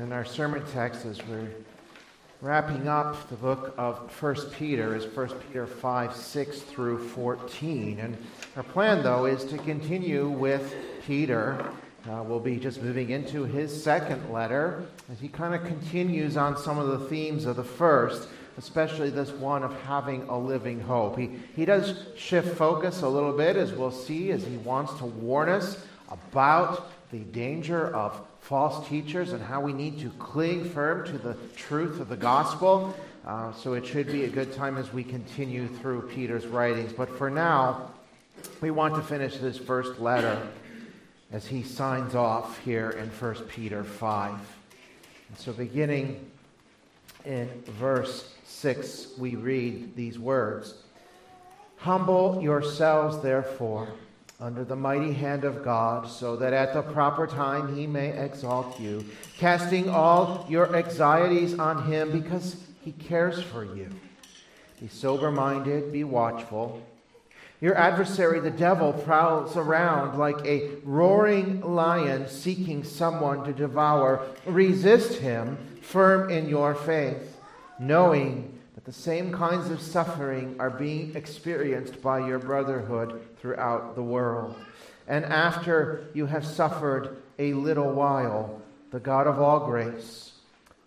And our sermon text as we're wrapping up the book of 1 Peter is 1 Peter 5, 6 through 14. And our plan, though, is to continue with Peter. Uh, we'll be just moving into his second letter as he kind of continues on some of the themes of the first, especially this one of having a living hope. He, he does shift focus a little bit, as we'll see, as he wants to warn us about the danger of false teachers and how we need to cling firm to the truth of the gospel. Uh, so it should be a good time as we continue through Peter's writings. But for now, we want to finish this first letter as he signs off here in 1 Peter 5. And so beginning in verse 6, we read these words Humble yourselves, therefore under the mighty hand of God, so that at the proper time he may exalt you, casting all your anxieties on him because he cares for you. Be sober minded, be watchful. Your adversary, the devil, prowls around like a roaring lion seeking someone to devour. Resist him, firm in your faith, knowing the same kinds of suffering are being experienced by your brotherhood throughout the world. And after you have suffered a little while, the God of all grace,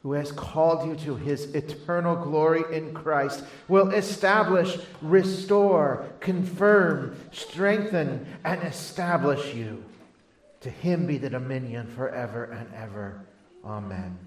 who has called you to his eternal glory in Christ, will establish, restore, confirm, strengthen, and establish you. To him be the dominion forever and ever. Amen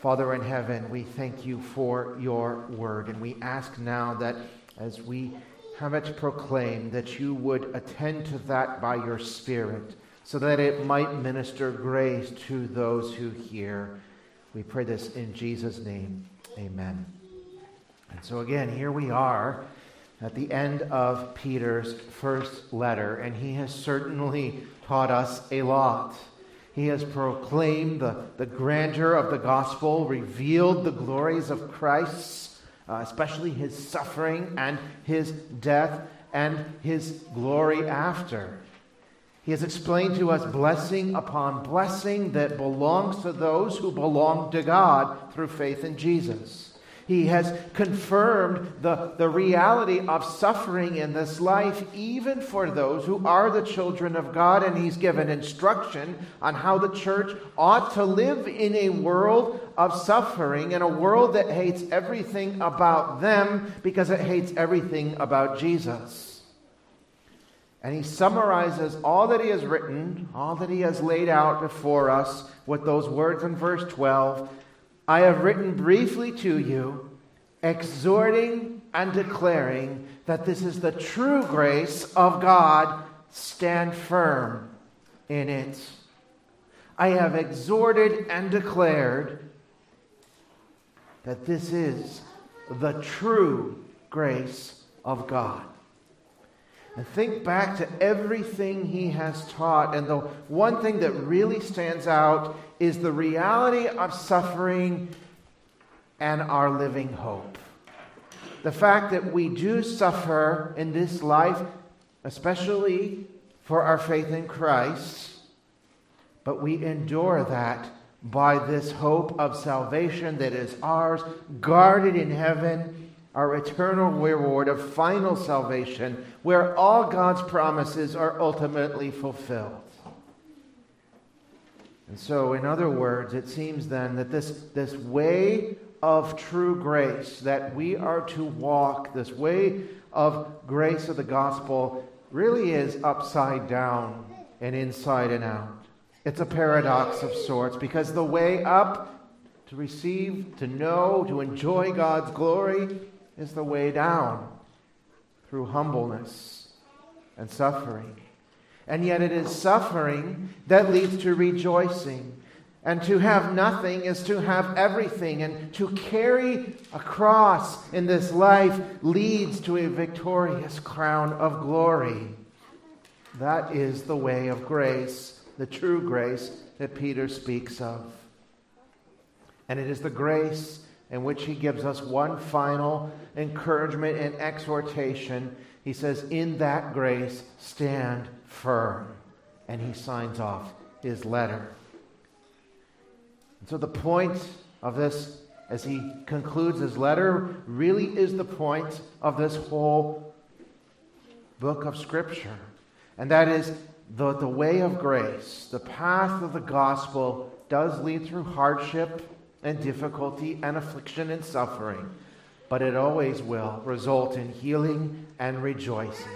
Father in heaven, we thank you for your word, and we ask now that as we have it proclaimed, that you would attend to that by your Spirit, so that it might minister grace to those who hear. We pray this in Jesus' name. Amen. And so, again, here we are at the end of Peter's first letter, and he has certainly taught us a lot. He has proclaimed the, the grandeur of the gospel, revealed the glories of Christ, uh, especially his suffering and his death and his glory after. He has explained to us blessing upon blessing that belongs to those who belong to God through faith in Jesus. He has confirmed the, the reality of suffering in this life, even for those who are the children of God. And he's given instruction on how the church ought to live in a world of suffering, in a world that hates everything about them because it hates everything about Jesus. And he summarizes all that he has written, all that he has laid out before us with those words in verse 12 I have written briefly to you, exhorting and declaring that this is the true grace of God. Stand firm in it. I have exhorted and declared that this is the true grace of God. And think back to everything he has taught. And the one thing that really stands out is the reality of suffering and our living hope. The fact that we do suffer in this life, especially for our faith in Christ, but we endure that by this hope of salvation that is ours, guarded in heaven our eternal reward of final salvation, where all God's promises are ultimately fulfilled. And so, in other words, it seems then that this, this way of true grace that we are to walk, this way of grace of the gospel, really is upside down and inside and out. It's a paradox of sorts because the way up to receive, to know, to enjoy God's glory is the way down through humbleness and suffering. And yet, it is suffering that leads to rejoicing. And to have nothing is to have everything. And to carry a cross in this life leads to a victorious crown of glory. That is the way of grace, the true grace that Peter speaks of. And it is the grace in which he gives us one final encouragement and exhortation. He says, In that grace, stand firm. And he signs off his letter. And so the point of this, as he concludes his letter, really is the point of this whole book of Scripture. And that is the, the way of grace, the path of the gospel does lead through hardship and difficulty and affliction and suffering, but it always will result in healing and rejoicing.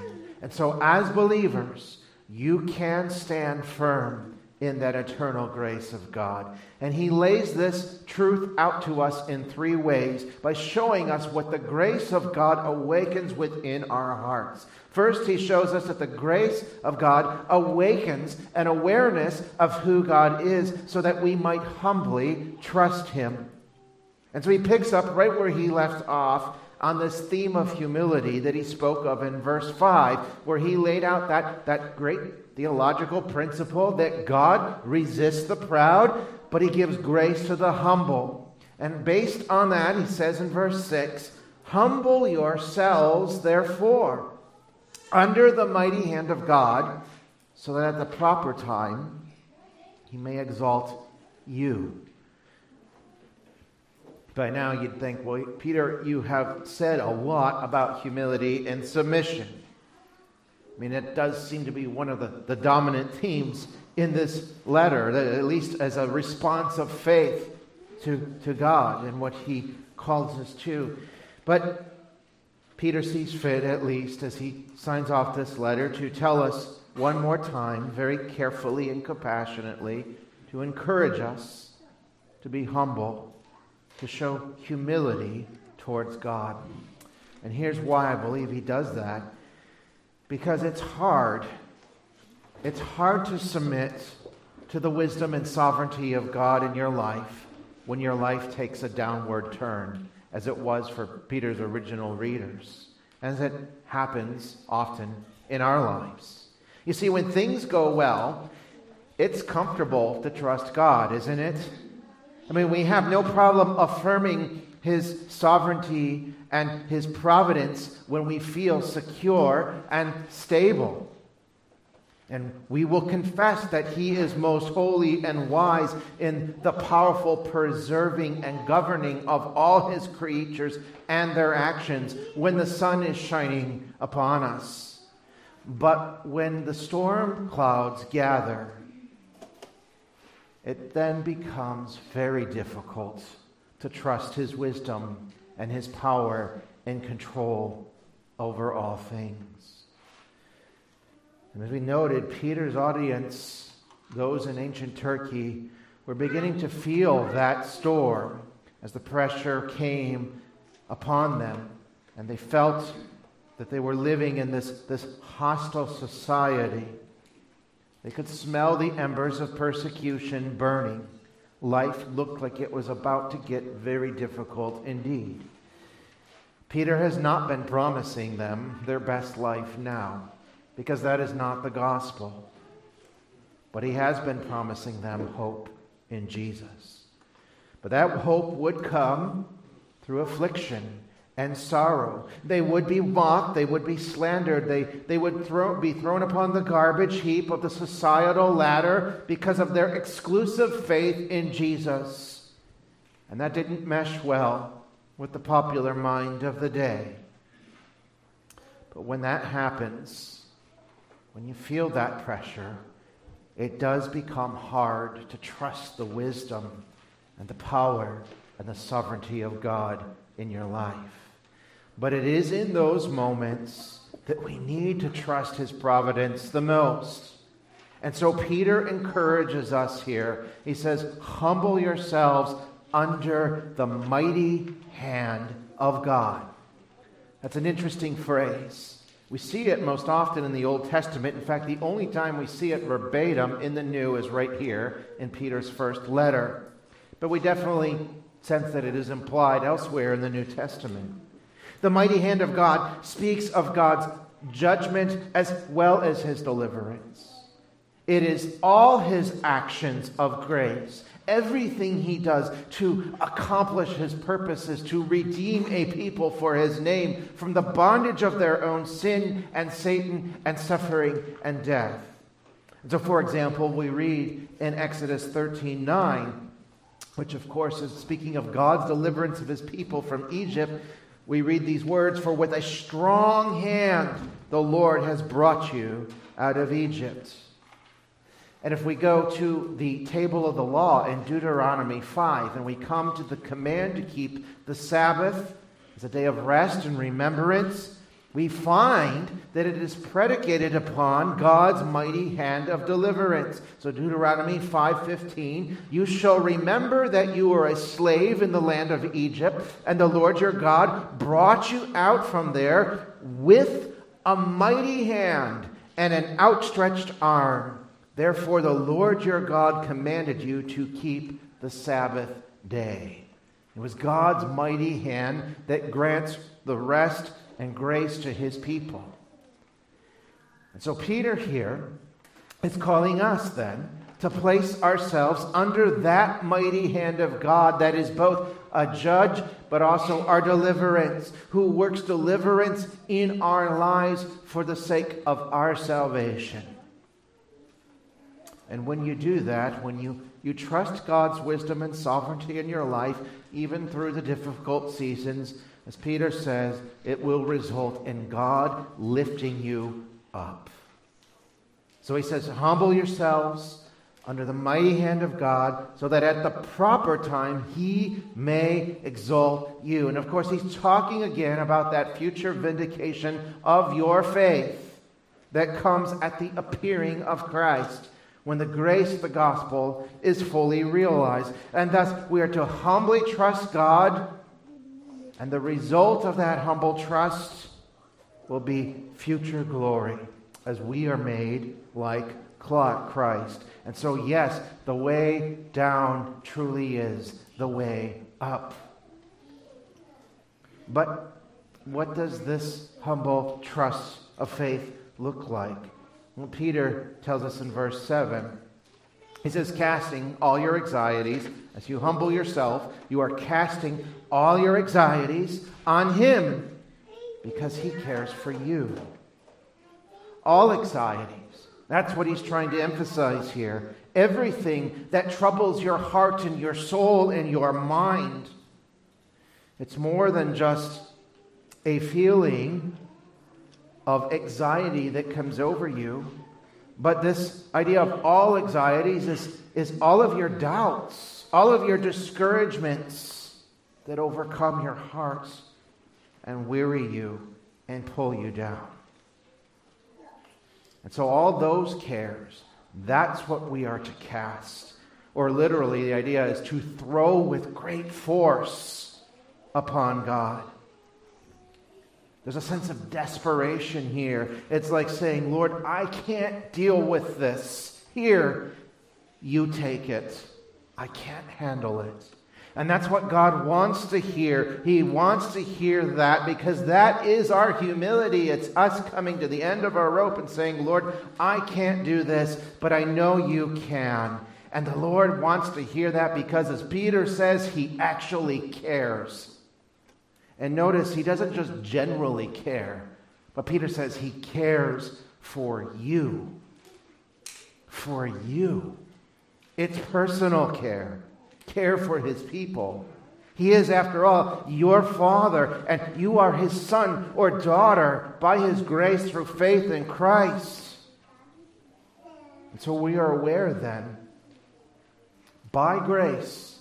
And so, as believers, you can stand firm in that eternal grace of God. And he lays this truth out to us in three ways by showing us what the grace of God awakens within our hearts. First, he shows us that the grace of God awakens an awareness of who God is so that we might humbly trust him. And so he picks up right where he left off on this theme of humility that he spoke of in verse 5, where he laid out that, that great theological principle that God resists the proud, but he gives grace to the humble. And based on that, he says in verse 6 Humble yourselves, therefore, under the mighty hand of God, so that at the proper time he may exalt you. By now, you'd think, well, Peter, you have said a lot about humility and submission. I mean, it does seem to be one of the, the dominant themes in this letter, at least as a response of faith to, to God and what he calls us to. But Peter sees fit, at least, as he signs off this letter, to tell us one more time, very carefully and compassionately, to encourage us to be humble, to show humility towards God. And here's why I believe he does that because it's hard. It's hard to submit to the wisdom and sovereignty of God in your life when your life takes a downward turn, as it was for Peter's original readers, as it happens often in our lives. You see, when things go well, it's comfortable to trust God, isn't it? I mean, we have no problem affirming his sovereignty and his providence when we feel secure and stable. And we will confess that he is most holy and wise in the powerful preserving and governing of all his creatures and their actions when the sun is shining upon us. But when the storm clouds gather, it then becomes very difficult to trust his wisdom and his power and control over all things. And as we noted, Peter's audience, those in ancient Turkey, were beginning to feel that storm as the pressure came upon them. And they felt that they were living in this, this hostile society. They could smell the embers of persecution burning life looked like it was about to get very difficult indeed. Peter has not been promising them their best life now, because that is not the gospel. But he has been promising them hope in Jesus. But that hope would come through affliction and sorrow. They would be mocked, they would be slandered, they, they would throw, be thrown upon the garbage heap of the societal ladder because of their exclusive faith in Jesus. And that didn't mesh well with the popular mind of the day. But when that happens, when you feel that pressure, it does become hard to trust the wisdom and the power and the sovereignty of God in your life. But it is in those moments that we need to trust his providence the most. And so Peter encourages us here. He says, Humble yourselves under the mighty hand of God. That's an interesting phrase. We see it most often in the Old Testament. In fact, the only time we see it verbatim in the New is right here in Peter's first letter. But we definitely sense that it is implied elsewhere in the New Testament. The mighty hand of God speaks of God's judgment as well as his deliverance. It is all his actions of grace everything he does to accomplish his purposes, to redeem a people for his name from the bondage of their own sin and Satan and suffering and death. So, for example, we read in Exodus 13 9, which of course is speaking of God's deliverance of his people from Egypt. We read these words For with a strong hand the Lord has brought you out of Egypt. And if we go to the table of the law in Deuteronomy 5, and we come to the command to keep the Sabbath as a day of rest and remembrance, we find that it is predicated upon God's mighty hand of deliverance. So Deuteronomy 5:15, you shall remember that you were a slave in the land of Egypt, and the Lord your God brought you out from there with a mighty hand and an outstretched arm. Therefore, the Lord your God commanded you to keep the Sabbath day. It was God's mighty hand that grants the rest and grace to his people. And so, Peter here is calling us then to place ourselves under that mighty hand of God that is both a judge but also our deliverance, who works deliverance in our lives for the sake of our salvation. And when you do that, when you, you trust God's wisdom and sovereignty in your life, even through the difficult seasons, as Peter says, it will result in God lifting you up. So he says, Humble yourselves under the mighty hand of God, so that at the proper time he may exalt you. And of course, he's talking again about that future vindication of your faith that comes at the appearing of Christ when the grace of the gospel is fully realized. And thus, we are to humbly trust God, and the result of that humble trust will be future glory as we are made like Christ. And so, yes, the way down truly is the way up. But what does this humble trust of faith look like? Well, Peter tells us in verse 7. He says, casting all your anxieties, as you humble yourself, you are casting all your anxieties on him because he cares for you. All anxieties. That's what he's trying to emphasize here. Everything that troubles your heart and your soul and your mind. It's more than just a feeling of anxiety that comes over you. But this idea of all anxieties is, is all of your doubts, all of your discouragements that overcome your hearts and weary you and pull you down. And so, all those cares, that's what we are to cast. Or literally, the idea is to throw with great force upon God. There's a sense of desperation here. It's like saying, Lord, I can't deal with this. Here, you take it. I can't handle it. And that's what God wants to hear. He wants to hear that because that is our humility. It's us coming to the end of our rope and saying, Lord, I can't do this, but I know you can. And the Lord wants to hear that because, as Peter says, he actually cares. And notice he doesn't just generally care, but Peter says he cares for you. For you. It's personal care, care for his people. He is, after all, your father, and you are his son or daughter by his grace through faith in Christ. And so we are aware then, by grace,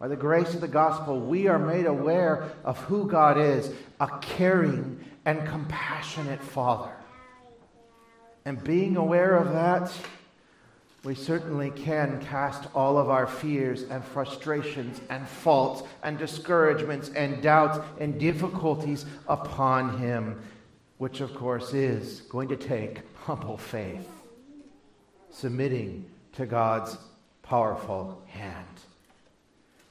by the grace of the gospel, we are made aware of who God is a caring and compassionate Father. And being aware of that, we certainly can cast all of our fears and frustrations and faults and discouragements and doubts and difficulties upon Him. which of course is going to take humble faith, submitting to God's powerful hand.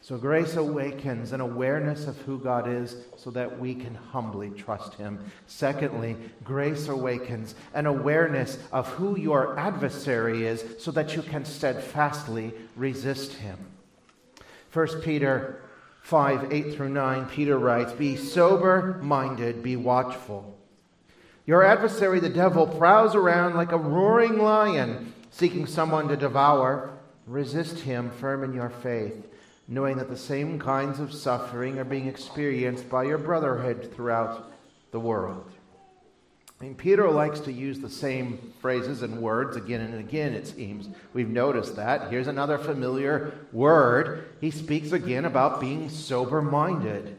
So grace awakens an awareness of who God is so that we can humbly trust Him. Secondly, grace awakens an awareness of who your adversary is so that you can steadfastly resist him. 1 Peter 5 8 through 9, Peter writes, Be sober minded, be watchful. Your adversary, the devil, prowls around like a roaring lion, seeking someone to devour. Resist him firm in your faith knowing that the same kinds of suffering are being experienced by your brotherhood throughout the world. Mean, Peter likes to use the same phrases and words again and again, it seems. We've noticed that. Here's another familiar word. He speaks again about being sober minded.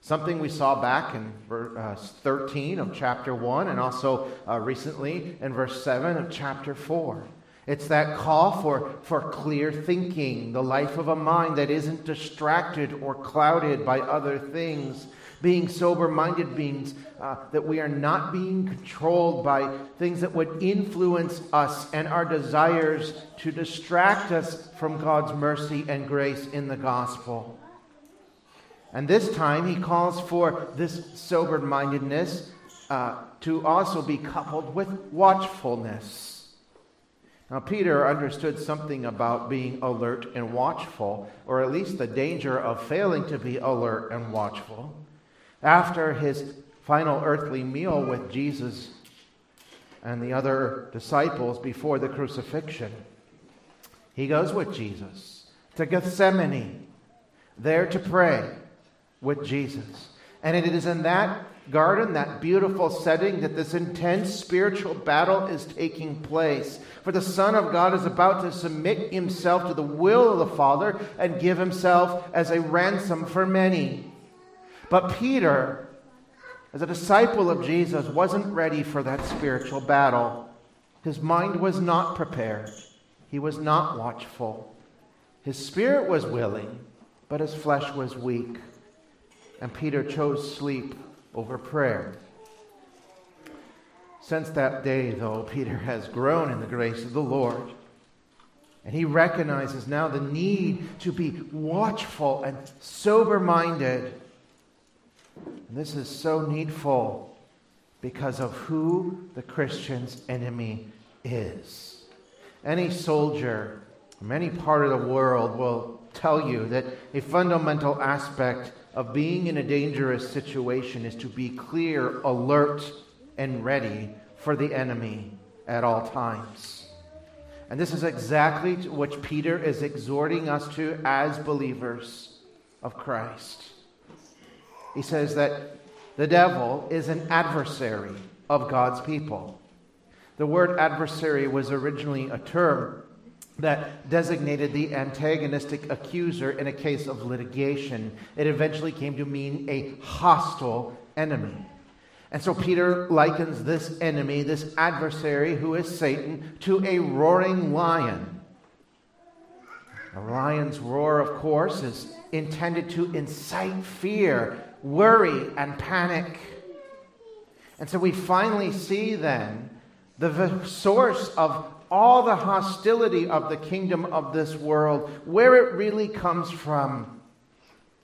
Something we saw back in verse 13 of chapter 1 and also uh, recently in verse 7 of chapter 4. It's that call for, for clear thinking, the life of a mind that isn't distracted or clouded by other things. Being sober minded means uh, that we are not being controlled by things that would influence us and our desires to distract us from God's mercy and grace in the gospel. And this time, he calls for this sober mindedness uh, to also be coupled with watchfulness. Now, Peter understood something about being alert and watchful, or at least the danger of failing to be alert and watchful. After his final earthly meal with Jesus and the other disciples before the crucifixion, he goes with Jesus to Gethsemane, there to pray with Jesus. And it is in that garden, that beautiful setting, that this intense spiritual battle is taking place. For the Son of God is about to submit himself to the will of the Father and give himself as a ransom for many. But Peter, as a disciple of Jesus, wasn't ready for that spiritual battle. His mind was not prepared, he was not watchful. His spirit was willing, but his flesh was weak. And Peter chose sleep over prayer. Since that day, though, Peter has grown in the grace of the Lord. And he recognizes now the need to be watchful and sober minded. This is so needful because of who the Christian's enemy is. Any soldier from any part of the world will tell you that a fundamental aspect of being in a dangerous situation is to be clear, alert, and ready for the enemy at all times. And this is exactly what Peter is exhorting us to as believers of Christ. He says that the devil is an adversary of God's people. The word adversary was originally a term that designated the antagonistic accuser in a case of litigation. It eventually came to mean a hostile enemy. And so Peter likens this enemy, this adversary who is Satan, to a roaring lion. A lion's roar, of course, is intended to incite fear, worry, and panic. And so we finally see then the source of all the hostility of the kingdom of this world, where it really comes from.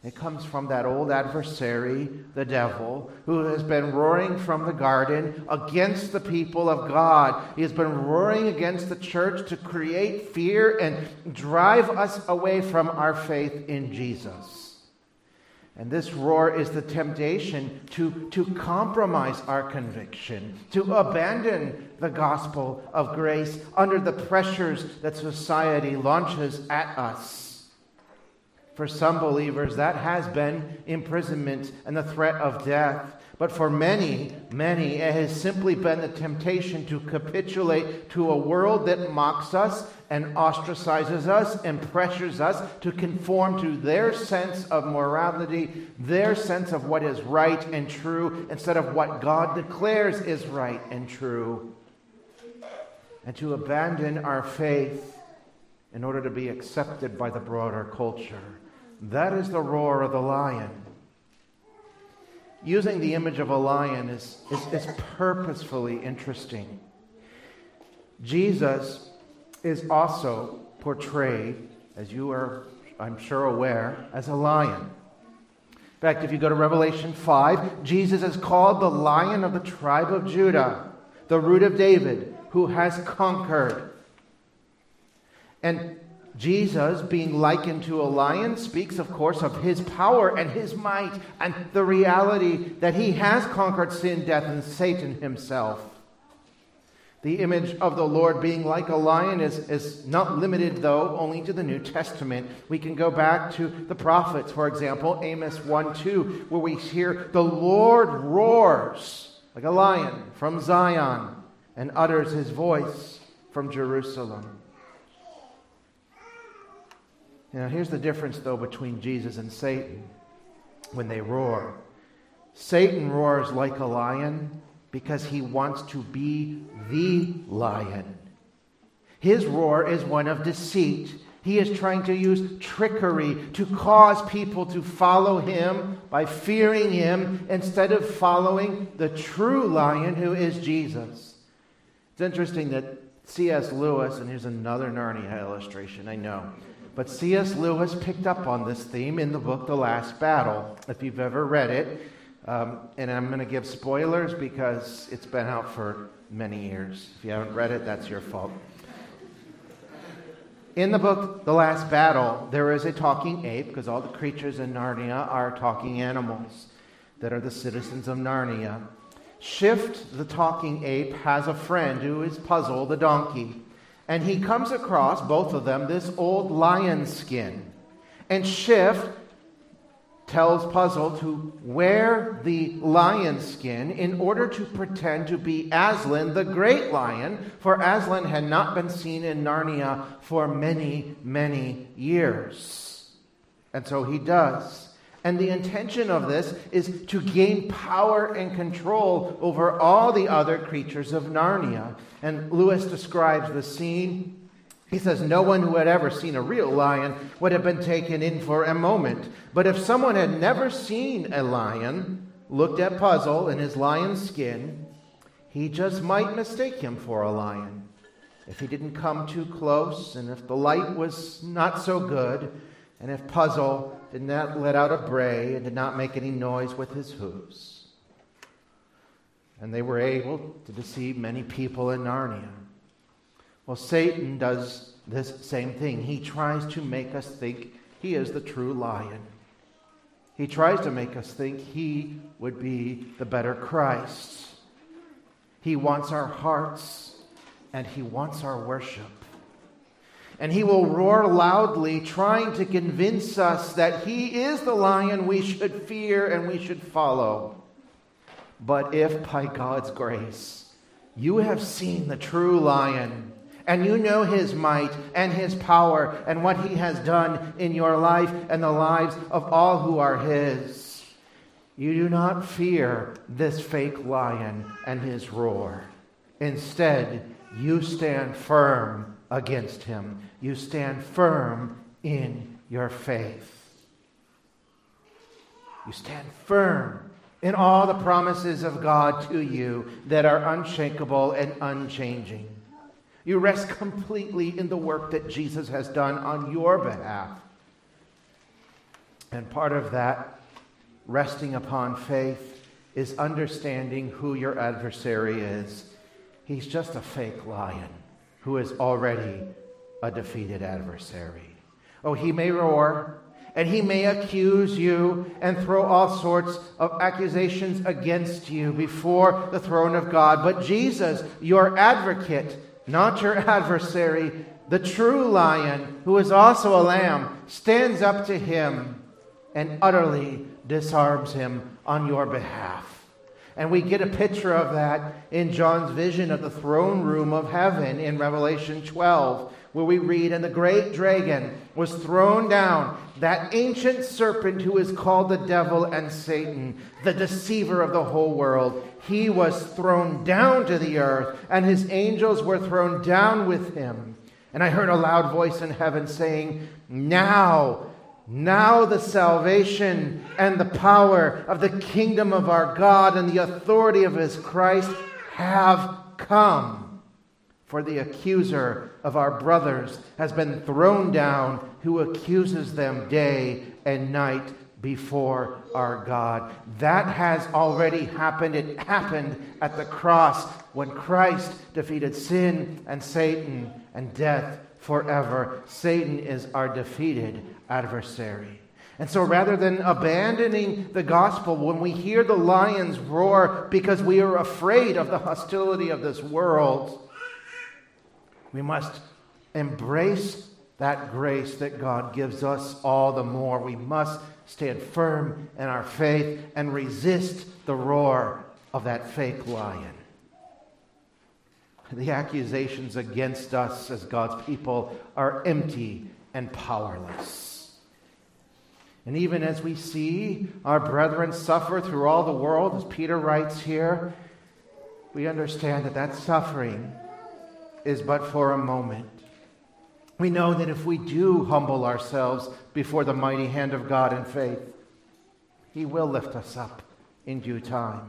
It comes from that old adversary, the devil, who has been roaring from the garden against the people of God. He has been roaring against the church to create fear and drive us away from our faith in Jesus. And this roar is the temptation to, to compromise our conviction, to abandon the gospel of grace under the pressures that society launches at us. For some believers, that has been imprisonment and the threat of death. But for many, many, it has simply been the temptation to capitulate to a world that mocks us and ostracizes us and pressures us to conform to their sense of morality, their sense of what is right and true, instead of what God declares is right and true. And to abandon our faith in order to be accepted by the broader culture. That is the roar of the lion. Using the image of a lion is, is, is purposefully interesting. Jesus is also portrayed, as you are, I'm sure, aware, as a lion. In fact, if you go to Revelation 5, Jesus is called the lion of the tribe of Judah, the root of David, who has conquered. And Jesus, being likened to a lion, speaks, of course, of his power and his might and the reality that he has conquered sin, death, and Satan himself. The image of the Lord being like a lion is, is not limited, though, only to the New Testament. We can go back to the prophets, for example, Amos 1 2, where we hear, The Lord roars like a lion from Zion and utters his voice from Jerusalem. Now, here's the difference, though, between Jesus and Satan when they roar. Satan roars like a lion because he wants to be the lion. His roar is one of deceit. He is trying to use trickery to cause people to follow him by fearing him instead of following the true lion who is Jesus. It's interesting that C.S. Lewis, and here's another Narnia illustration, I know. But C.S. Lewis picked up on this theme in the book The Last Battle, if you've ever read it. Um, and I'm going to give spoilers because it's been out for many years. If you haven't read it, that's your fault. In the book The Last Battle, there is a talking ape, because all the creatures in Narnia are talking animals that are the citizens of Narnia. Shift, the talking ape, has a friend who is Puzzle, the donkey. And he comes across, both of them, this old lion skin. And Shift tells Puzzle to wear the lion skin in order to pretend to be Aslan, the great lion, for Aslan had not been seen in Narnia for many, many years. And so he does. And the intention of this is to gain power and control over all the other creatures of Narnia. And Lewis describes the scene. He says, No one who had ever seen a real lion would have been taken in for a moment. But if someone had never seen a lion, looked at Puzzle in his lion skin, he just might mistake him for a lion. If he didn't come too close, and if the light was not so good, and if Puzzle did not let out a bray and did not make any noise with his hooves. And they were able to deceive many people in Narnia. Well, Satan does this same thing. He tries to make us think he is the true lion. He tries to make us think he would be the better Christ. He wants our hearts and he wants our worship and he will roar loudly, trying to convince us that he is the lion we should fear and we should follow. But if by God's grace you have seen the true lion, and you know his might and his power and what he has done in your life and the lives of all who are his, you do not fear this fake lion and his roar. Instead, you stand firm against him. You stand firm in your faith. You stand firm in all the promises of God to you that are unshakable and unchanging. You rest completely in the work that Jesus has done on your behalf. And part of that, resting upon faith, is understanding who your adversary is. He's just a fake lion who is already a defeated adversary. Oh, he may roar and he may accuse you and throw all sorts of accusations against you before the throne of God. But Jesus, your advocate, not your adversary, the true lion, who is also a lamb, stands up to him and utterly disarms him on your behalf. And we get a picture of that in John's vision of the throne room of heaven in Revelation 12, where we read, And the great dragon was thrown down, that ancient serpent who is called the devil and Satan, the deceiver of the whole world. He was thrown down to the earth, and his angels were thrown down with him. And I heard a loud voice in heaven saying, Now Now the salvation and the power of the kingdom of our God and the authority of his Christ have come. For the accuser of our brothers has been thrown down, who accuses them day and night before our God. That has already happened. It happened at the cross when Christ defeated sin and Satan and death forever. Satan is our defeated adversary. And so rather than abandoning the gospel when we hear the lions roar because we are afraid of the hostility of this world, we must embrace that grace that God gives us all the more. We must stand firm in our faith and resist the roar of that fake lion. The accusations against us as God's people are empty and powerless. And even as we see our brethren suffer through all the world, as Peter writes here, we understand that that suffering is but for a moment. We know that if we do humble ourselves before the mighty hand of God in faith, He will lift us up in due time.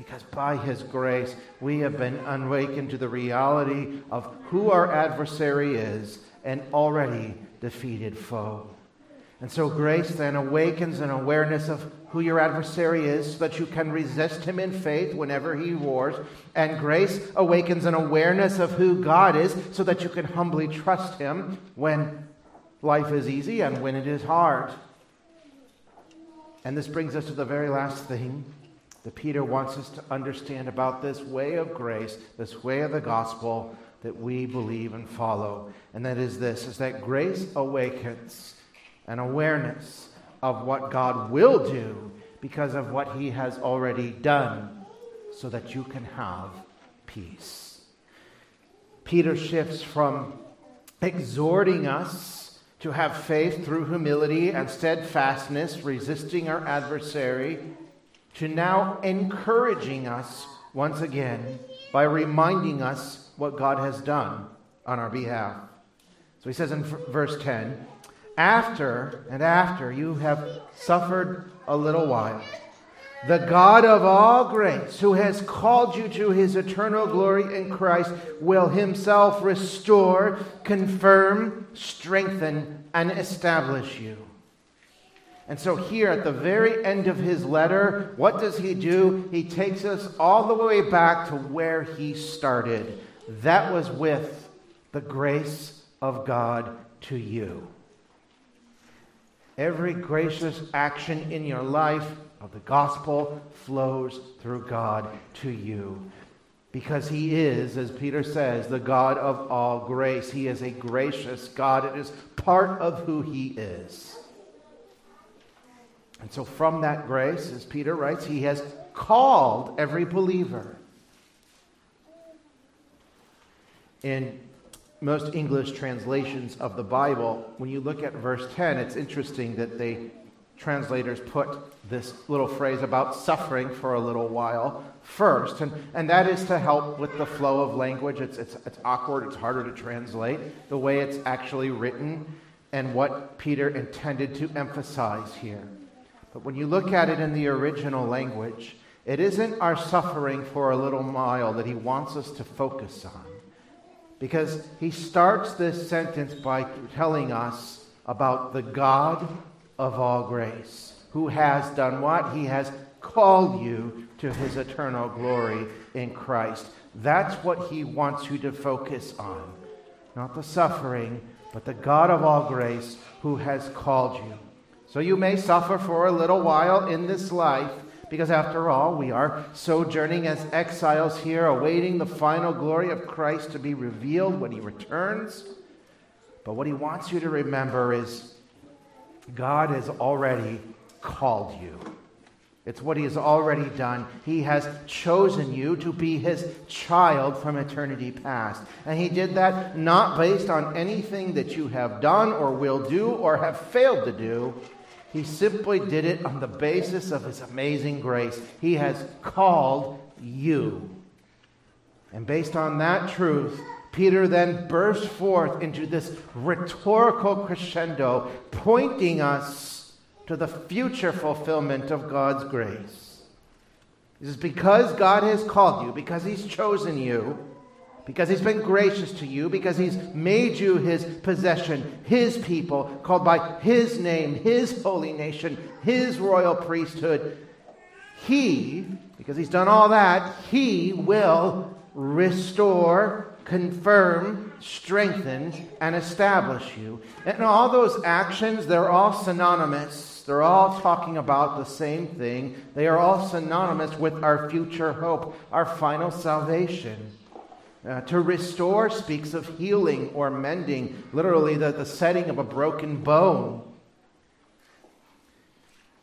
Because by His grace, we have been awakened to the reality of who our adversary is an already defeated foe. And so grace then awakens an awareness of who your adversary is so that you can resist him in faith whenever he wars. And grace awakens an awareness of who God is so that you can humbly trust him when life is easy and when it is hard. And this brings us to the very last thing that Peter wants us to understand about this way of grace, this way of the gospel that we believe and follow. And that is this is that grace awakens an awareness of what God will do because of what he has already done so that you can have peace. Peter shifts from exhorting us to have faith through humility and steadfastness, resisting our adversary, to now encouraging us once again by reminding us what God has done on our behalf. So he says in verse 10 after and after you have suffered a little while, the God of all grace, who has called you to his eternal glory in Christ, will himself restore, confirm, strengthen, and establish you. And so, here at the very end of his letter, what does he do? He takes us all the way back to where he started. That was with the grace of God to you. Every gracious action in your life of the gospel flows through God to you. Because he is, as Peter says, the God of all grace. He is a gracious God. It is part of who he is. And so, from that grace, as Peter writes, he has called every believer. In most English translations of the Bible, when you look at verse 10, it's interesting that the translators put this little phrase about suffering for a little while first. And, and that is to help with the flow of language. It's, it's, it's awkward, it's harder to translate the way it's actually written and what Peter intended to emphasize here. But when you look at it in the original language, it isn't our suffering for a little while that he wants us to focus on. Because he starts this sentence by telling us about the God of all grace, who has done what? He has called you to his eternal glory in Christ. That's what he wants you to focus on. Not the suffering, but the God of all grace who has called you. So you may suffer for a little while in this life, because after all, we are sojourning as exiles here, awaiting the final glory of Christ to be revealed when he returns. But what he wants you to remember is God has already called you. It's what he has already done. He has chosen you to be his child from eternity past. And he did that not based on anything that you have done or will do or have failed to do, he simply did it on the basis of His amazing grace. He has called you. And based on that truth, Peter then bursts forth into this rhetorical crescendo, pointing us to the future fulfillment of God's grace. This is because God has called you, because He's chosen you, because He's been gracious to you, because He's made you His possession, His people, called by His name, His holy nation, His royal priesthood. He, because He's done all that, He will restore confirm, strengthen, and establish you. And all those actions, they're all synonymous. They're all talking about the same thing. They are all synonymous with our future hope, our final salvation. Uh, to restore speaks of healing or mending, literally, the, the setting of a broken bone.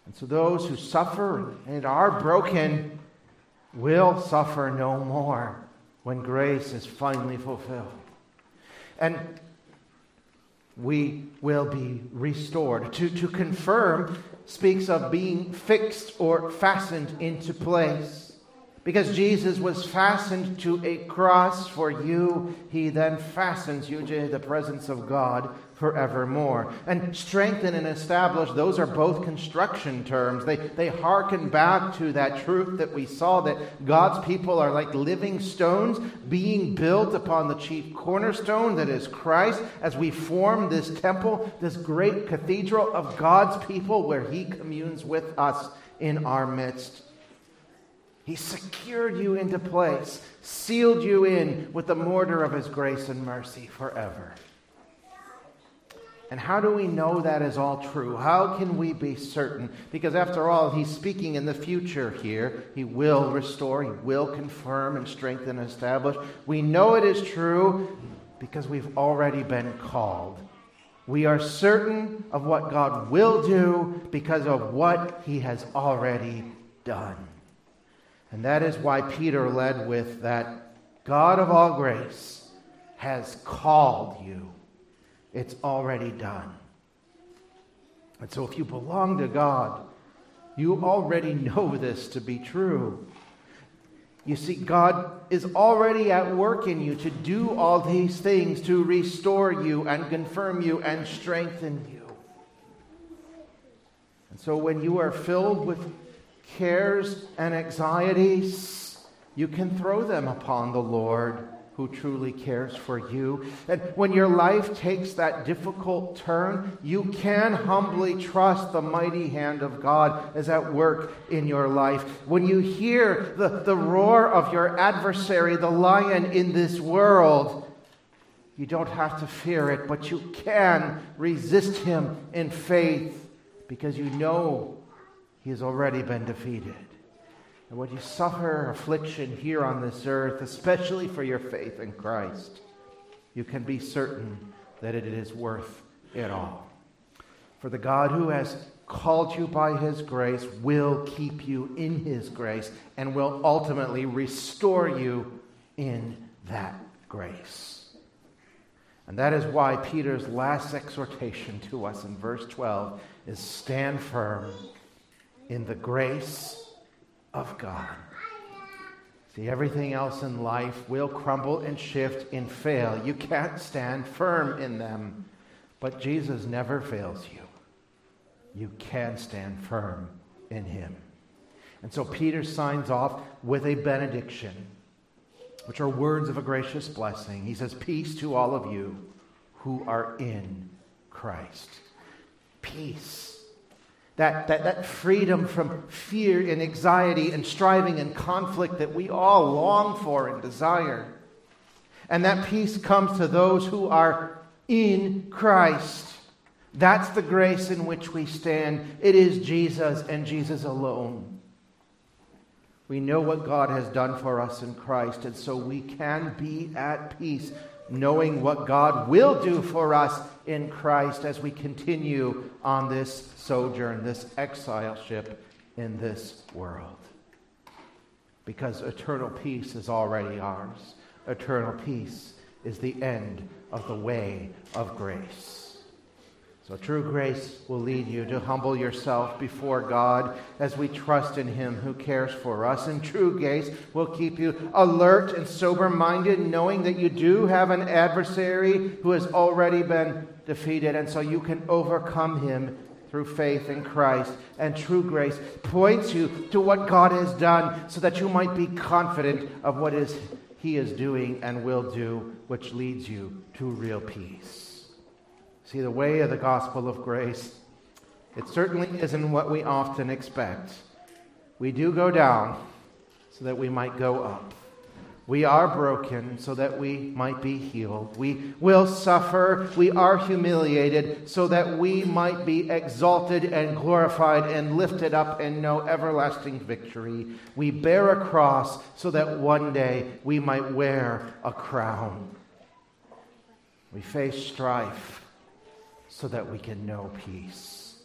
And so those who suffer and are broken will suffer no more when grace is finally fulfilled. And we will be restored. To, to confirm speaks of being fixed or fastened into place. Because Jesus was fastened to a cross for you, he then fastens you to the presence of God forevermore. And strengthen and establish, those are both construction terms. They, they hearken back to that truth that we saw that God's people are like living stones being built upon the chief cornerstone that is Christ as we form this temple, this great cathedral of God's people where He communes with us in our midst. He secured you into place, sealed you in with the mortar of His grace and mercy forever. And how do we know that is all true? How can we be certain? Because after all, he's speaking in the future here. He will restore, he will confirm and strengthen and establish. We know it is true because we've already been called. We are certain of what God will do because of what he has already done. And that is why Peter led with that God of all grace has called you it's already done. And so, if you belong to God, you already know this to be true. You see, God is already at work in you to do all these things to restore you and confirm you and strengthen you. And so, when you are filled with cares and anxieties, you can throw them upon the Lord who truly cares for you. And when your life takes that difficult turn, you can humbly trust the mighty hand of God is at work in your life. When you hear the, the roar of your adversary, the lion in this world, you don't have to fear it, but you can resist him in faith because you know he has already been defeated. And when you suffer affliction here on this earth, especially for your faith in Christ, you can be certain that it is worth it all. For the God who has called you by his grace will keep you in his grace and will ultimately restore you in that grace. And that is why Peter's last exhortation to us in verse 12 is stand firm in the grace of God. See, everything else in life will crumble and shift and fail. You can't stand firm in them. But Jesus never fails you. You can stand firm in him. And so Peter signs off with a benediction, which are words of a gracious blessing. He says, Peace to all of you who are in Christ. Peace that, that, that freedom from fear and anxiety and striving and conflict that we all long for and desire. And that peace comes to those who are in Christ. That's the grace in which we stand. It is Jesus and Jesus alone. We know what God has done for us in Christ, and so we can be at peace knowing what God will do for us in Christ as we continue on this sojourn, this exileship in this world. Because eternal peace is already ours. Eternal peace is the end of the way of grace. So, true grace will lead you to humble yourself before God as we trust in Him who cares for us. And true grace will keep you alert and sober minded, knowing that you do have an adversary who has already been defeated, and so you can overcome him through faith in Christ. And true grace points you to what God has done so that you might be confident of what is he is doing and will do, which leads you to real peace. See, the way of the gospel of grace, it certainly isn't what we often expect. We do go down so that we might go up. We are broken so that we might be healed. We will suffer. We are humiliated so that we might be exalted and glorified and lifted up and know everlasting victory. We bear a cross so that one day we might wear a crown. We face strife so that we can know peace.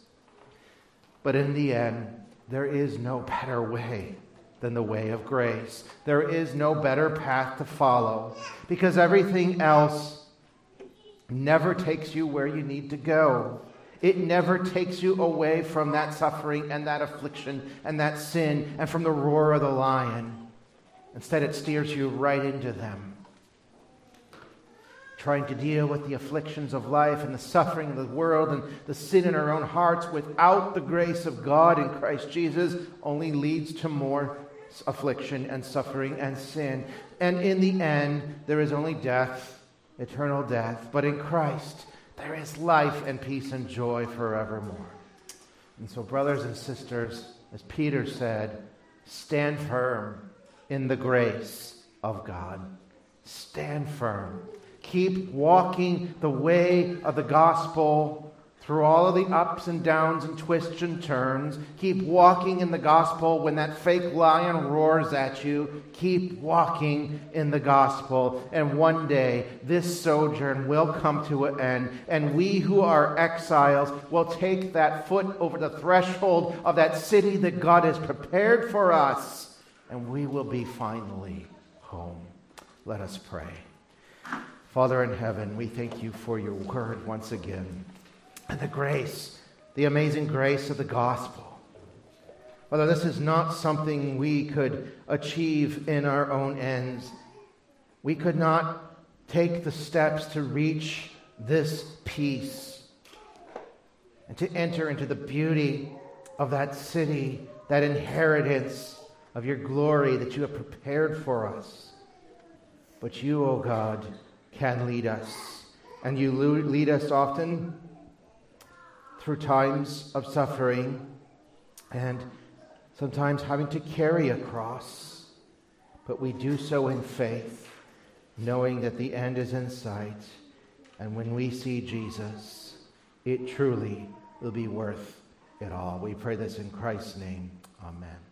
But in the end, there is no better way than the way of grace. There is no better path to follow because everything else never takes you where you need to go. It never takes you away from that suffering and that affliction and that sin and from the roar of the lion. Instead, it steers you right into them trying to deal with the afflictions of life and the suffering of the world and the sin in our own hearts without the grace of God in Christ Jesus only leads to more affliction and suffering and sin. And in the end, there is only death, eternal death. But in Christ, there is life and peace and joy forevermore. And so, brothers and sisters, as Peter said, stand firm in the grace of God. Stand firm. Keep walking the way of the gospel through all of the ups and downs and twists and turns. Keep walking in the gospel when that fake lion roars at you. Keep walking in the gospel. And one day, this sojourn will come to an end. And we who are exiles will take that foot over the threshold of that city that God has prepared for us. And we will be finally home. Let us pray. Father in heaven, we thank you for your word once again and the grace, the amazing grace of the gospel. Father, this is not something we could achieve in our own ends. We could not take the steps to reach this peace and to enter into the beauty of that city, that inheritance of your glory that you have prepared for us. But you, O oh God, can lead us. And you lead us often through times of suffering and sometimes having to carry a cross. But we do so in faith, knowing that the end is in sight. And when we see Jesus, it truly will be worth it all. We pray this in Christ's name. Amen.